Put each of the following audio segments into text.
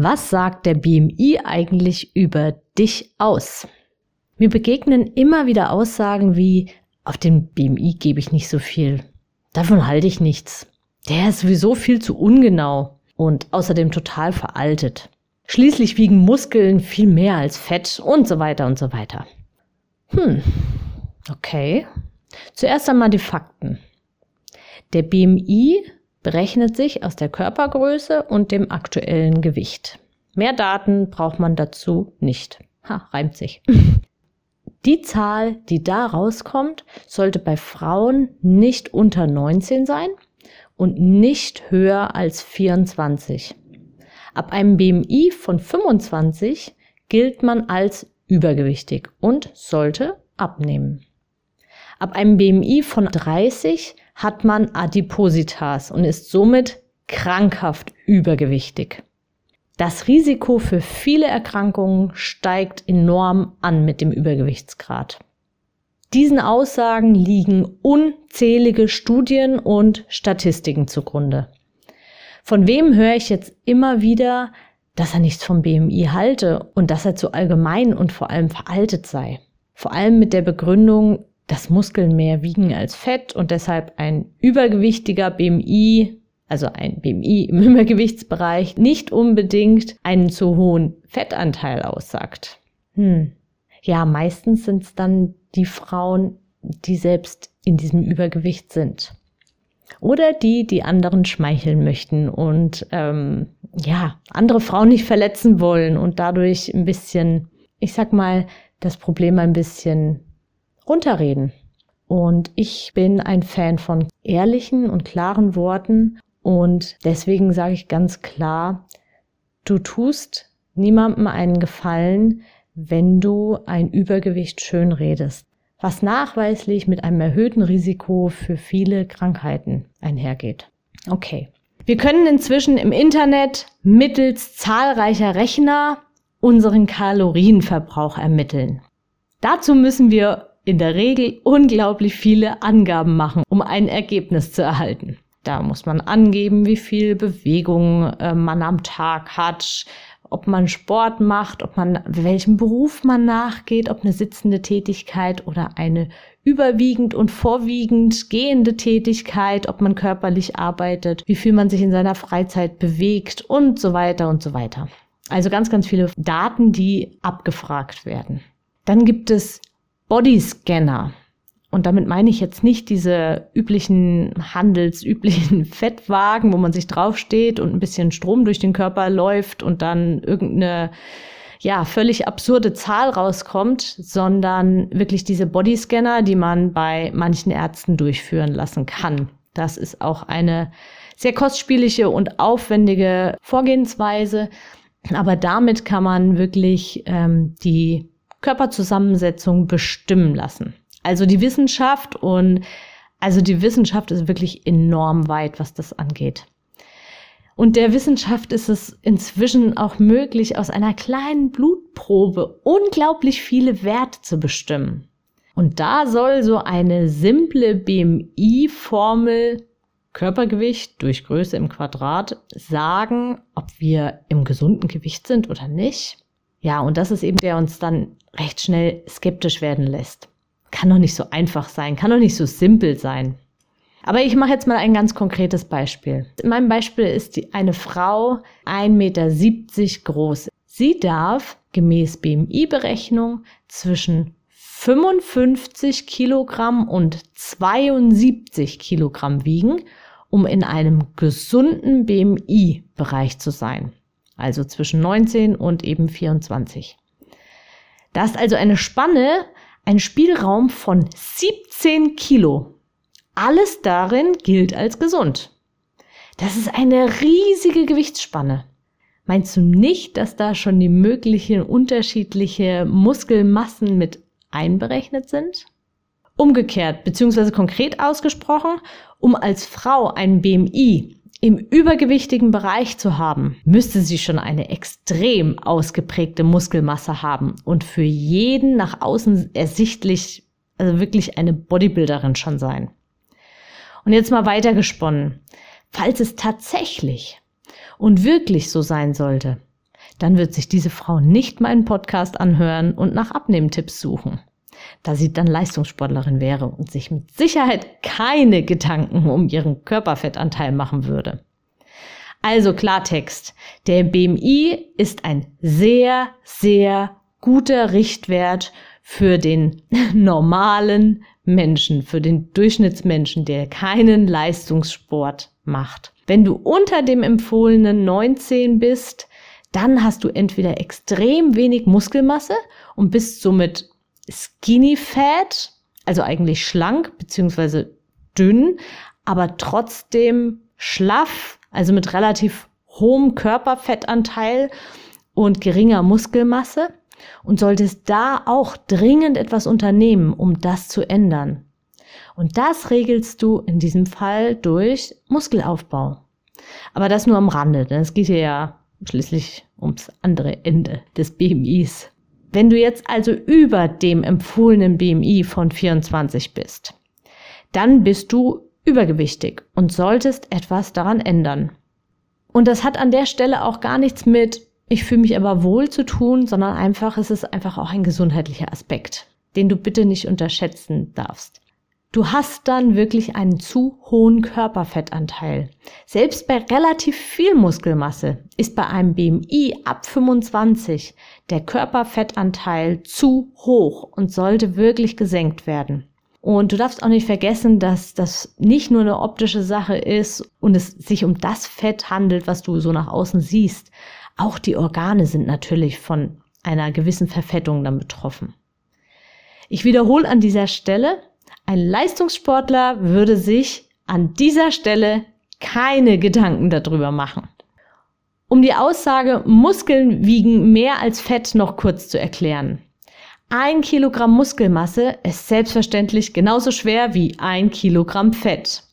Was sagt der BMI eigentlich über dich aus? Mir begegnen immer wieder Aussagen wie, auf den BMI gebe ich nicht so viel. Davon halte ich nichts. Der ist sowieso viel zu ungenau und außerdem total veraltet. Schließlich wiegen Muskeln viel mehr als Fett und so weiter und so weiter. Hm, okay. Zuerst einmal die Fakten. Der BMI berechnet sich aus der Körpergröße und dem aktuellen Gewicht. Mehr Daten braucht man dazu nicht. Ha, reimt sich. Die Zahl, die da rauskommt, sollte bei Frauen nicht unter 19 sein und nicht höher als 24. Ab einem BMI von 25 gilt man als übergewichtig und sollte abnehmen. Ab einem BMI von 30 hat man Adipositas und ist somit krankhaft übergewichtig. Das Risiko für viele Erkrankungen steigt enorm an mit dem Übergewichtsgrad. Diesen Aussagen liegen unzählige Studien und Statistiken zugrunde. Von wem höre ich jetzt immer wieder, dass er nichts vom BMI halte und dass er zu allgemein und vor allem veraltet sei? Vor allem mit der Begründung, dass Muskeln mehr wiegen als Fett und deshalb ein übergewichtiger BMI, also ein BMI im Übergewichtsbereich, nicht unbedingt einen zu hohen Fettanteil aussagt. Hm. Ja, meistens sind es dann die Frauen, die selbst in diesem Übergewicht sind. Oder die, die anderen schmeicheln möchten und ähm, ja, andere Frauen nicht verletzen wollen und dadurch ein bisschen, ich sag mal, das Problem ein bisschen runterreden. Und ich bin ein Fan von ehrlichen und klaren Worten. Und deswegen sage ich ganz klar, du tust niemandem einen Gefallen, wenn du ein Übergewicht schön redest, was nachweislich mit einem erhöhten Risiko für viele Krankheiten einhergeht. Okay. Wir können inzwischen im Internet mittels zahlreicher Rechner unseren Kalorienverbrauch ermitteln. Dazu müssen wir in der Regel unglaublich viele Angaben machen, um ein Ergebnis zu erhalten. Da muss man angeben, wie viel Bewegung äh, man am Tag hat, ob man Sport macht, ob man welchem Beruf man nachgeht, ob eine sitzende Tätigkeit oder eine überwiegend und vorwiegend gehende Tätigkeit, ob man körperlich arbeitet, wie viel man sich in seiner Freizeit bewegt und so weiter und so weiter. Also ganz, ganz viele Daten, die abgefragt werden. Dann gibt es Bodyscanner. Und damit meine ich jetzt nicht diese üblichen handelsüblichen Fettwagen, wo man sich draufsteht und ein bisschen Strom durch den Körper läuft und dann irgendeine ja, völlig absurde Zahl rauskommt, sondern wirklich diese Bodyscanner, die man bei manchen Ärzten durchführen lassen kann. Das ist auch eine sehr kostspielige und aufwendige Vorgehensweise. Aber damit kann man wirklich ähm, die Körperzusammensetzung bestimmen lassen. Also die Wissenschaft und also die Wissenschaft ist wirklich enorm weit, was das angeht. Und der Wissenschaft ist es inzwischen auch möglich, aus einer kleinen Blutprobe unglaublich viele Werte zu bestimmen. Und da soll so eine simple BMI-Formel Körpergewicht durch Größe im Quadrat sagen, ob wir im gesunden Gewicht sind oder nicht. Ja, und das ist eben der uns dann recht schnell skeptisch werden lässt. Kann doch nicht so einfach sein, kann doch nicht so simpel sein. Aber ich mache jetzt mal ein ganz konkretes Beispiel. In meinem Beispiel ist die, eine Frau 1,70 Meter groß. Sie darf gemäß BMI-Berechnung zwischen 55 Kilogramm und 72 Kilogramm wiegen, um in einem gesunden BMI-Bereich zu sein. Also zwischen 19 und eben 24. Da ist also eine Spanne, ein Spielraum von 17 Kilo. Alles darin gilt als gesund. Das ist eine riesige Gewichtsspanne. Meinst du nicht, dass da schon die möglichen unterschiedliche Muskelmassen mit einberechnet sind? Umgekehrt bzw. konkret ausgesprochen, um als Frau ein BMI im übergewichtigen Bereich zu haben, müsste sie schon eine extrem ausgeprägte Muskelmasse haben und für jeden nach außen ersichtlich, also wirklich eine Bodybuilderin schon sein. Und jetzt mal weitergesponnen. Falls es tatsächlich und wirklich so sein sollte, dann wird sich diese Frau nicht meinen Podcast anhören und nach Abnehmtipps suchen, da sie dann Leistungssportlerin wäre und sich mit Sicherheit keine Gedanken um ihren Körperfettanteil machen würde. Also Klartext, der BMI ist ein sehr, sehr guter Richtwert für den normalen Menschen, für den Durchschnittsmenschen, der keinen Leistungssport macht. Wenn du unter dem empfohlenen 19 bist, dann hast du entweder extrem wenig Muskelmasse und bist somit skinny fat, also eigentlich schlank bzw. dünn, aber trotzdem schlaff, also mit relativ hohem Körperfettanteil und geringer Muskelmasse und solltest da auch dringend etwas unternehmen, um das zu ändern. Und das regelst du in diesem Fall durch Muskelaufbau. Aber das nur am Rande, denn es geht hier ja schließlich ums andere Ende des BMIs. Wenn du jetzt also über dem empfohlenen BMI von 24 bist, dann bist du übergewichtig und solltest etwas daran ändern. Und das hat an der Stelle auch gar nichts mit ich fühle mich aber wohl zu tun, sondern einfach, es ist einfach auch ein gesundheitlicher Aspekt, den du bitte nicht unterschätzen darfst. Du hast dann wirklich einen zu hohen Körperfettanteil. Selbst bei relativ viel Muskelmasse ist bei einem BMI ab 25 der Körperfettanteil zu hoch und sollte wirklich gesenkt werden. Und du darfst auch nicht vergessen, dass das nicht nur eine optische Sache ist und es sich um das Fett handelt, was du so nach außen siehst, auch die Organe sind natürlich von einer gewissen Verfettung dann betroffen. Ich wiederhole an dieser Stelle, ein Leistungssportler würde sich an dieser Stelle keine Gedanken darüber machen. Um die Aussage Muskeln wiegen mehr als Fett noch kurz zu erklären. Ein Kilogramm Muskelmasse ist selbstverständlich genauso schwer wie ein Kilogramm Fett.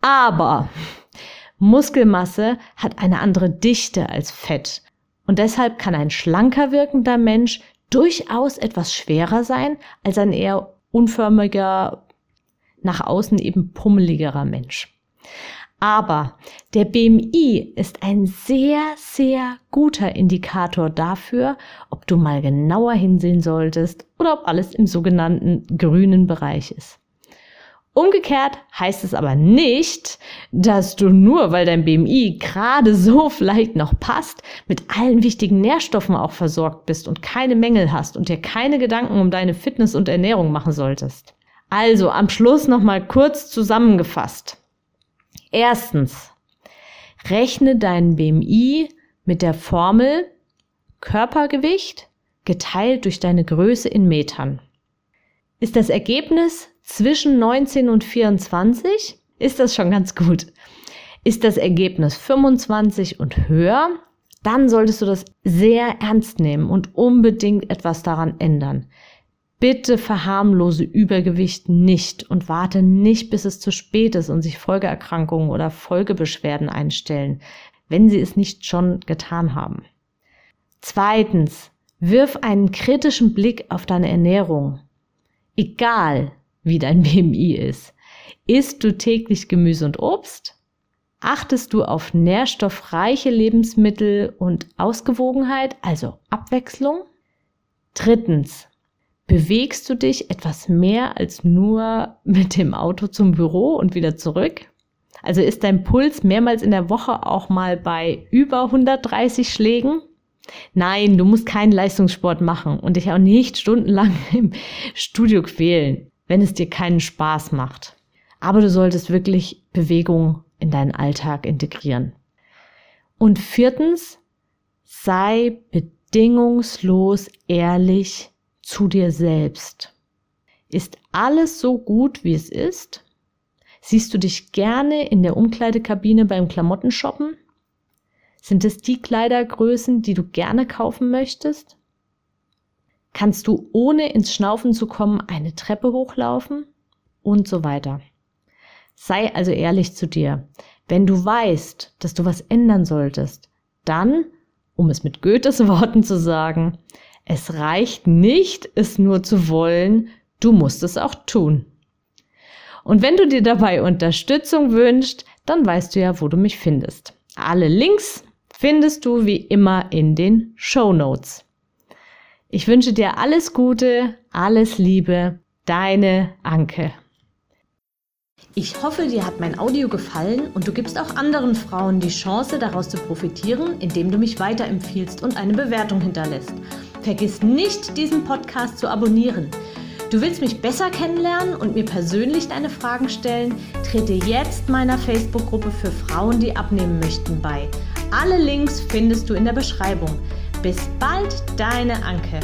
Aber Muskelmasse hat eine andere Dichte als Fett. Und deshalb kann ein schlanker wirkender Mensch durchaus etwas schwerer sein als ein eher unförmiger, nach außen eben pummeligerer Mensch. Aber der BMI ist ein sehr, sehr guter Indikator dafür, ob du mal genauer hinsehen solltest oder ob alles im sogenannten grünen Bereich ist. Umgekehrt heißt es aber nicht, dass du nur, weil dein BMI gerade so vielleicht noch passt, mit allen wichtigen Nährstoffen auch versorgt bist und keine Mängel hast und dir keine Gedanken um deine Fitness und Ernährung machen solltest. Also am Schluss nochmal kurz zusammengefasst. Erstens, rechne deinen BMI mit der Formel Körpergewicht geteilt durch deine Größe in Metern. Ist das Ergebnis zwischen 19 und 24 ist das schon ganz gut. Ist das Ergebnis 25 und höher, dann solltest du das sehr ernst nehmen und unbedingt etwas daran ändern. Bitte verharmlose Übergewicht nicht und warte nicht, bis es zu spät ist und sich Folgeerkrankungen oder Folgebeschwerden einstellen, wenn sie es nicht schon getan haben. Zweitens, wirf einen kritischen Blick auf deine Ernährung. Egal, wie dein BMI ist. Isst du täglich Gemüse und Obst? Achtest du auf nährstoffreiche Lebensmittel und Ausgewogenheit, also Abwechslung? Drittens, bewegst du dich etwas mehr als nur mit dem Auto zum Büro und wieder zurück? Also ist dein Puls mehrmals in der Woche auch mal bei über 130 Schlägen? Nein, du musst keinen Leistungssport machen und dich auch nicht stundenlang im Studio quälen wenn es dir keinen Spaß macht. Aber du solltest wirklich Bewegung in deinen Alltag integrieren. Und viertens, sei bedingungslos ehrlich zu dir selbst. Ist alles so gut, wie es ist? Siehst du dich gerne in der Umkleidekabine beim Klamottenshoppen? Sind es die Kleidergrößen, die du gerne kaufen möchtest? Kannst du ohne ins Schnaufen zu kommen eine Treppe hochlaufen? Und so weiter. Sei also ehrlich zu dir. Wenn du weißt, dass du was ändern solltest, dann, um es mit Goethes Worten zu sagen, es reicht nicht, es nur zu wollen, du musst es auch tun. Und wenn du dir dabei Unterstützung wünschst, dann weißt du ja, wo du mich findest. Alle Links findest du wie immer in den Show Notes. Ich wünsche dir alles Gute, alles Liebe, deine Anke. Ich hoffe, dir hat mein Audio gefallen und du gibst auch anderen Frauen die Chance, daraus zu profitieren, indem du mich weiterempfiehlst und eine Bewertung hinterlässt. Vergiss nicht, diesen Podcast zu abonnieren. Du willst mich besser kennenlernen und mir persönlich deine Fragen stellen? Trete jetzt meiner Facebook-Gruppe für Frauen, die abnehmen möchten, bei. Alle Links findest du in der Beschreibung. Bis bald, deine Anke.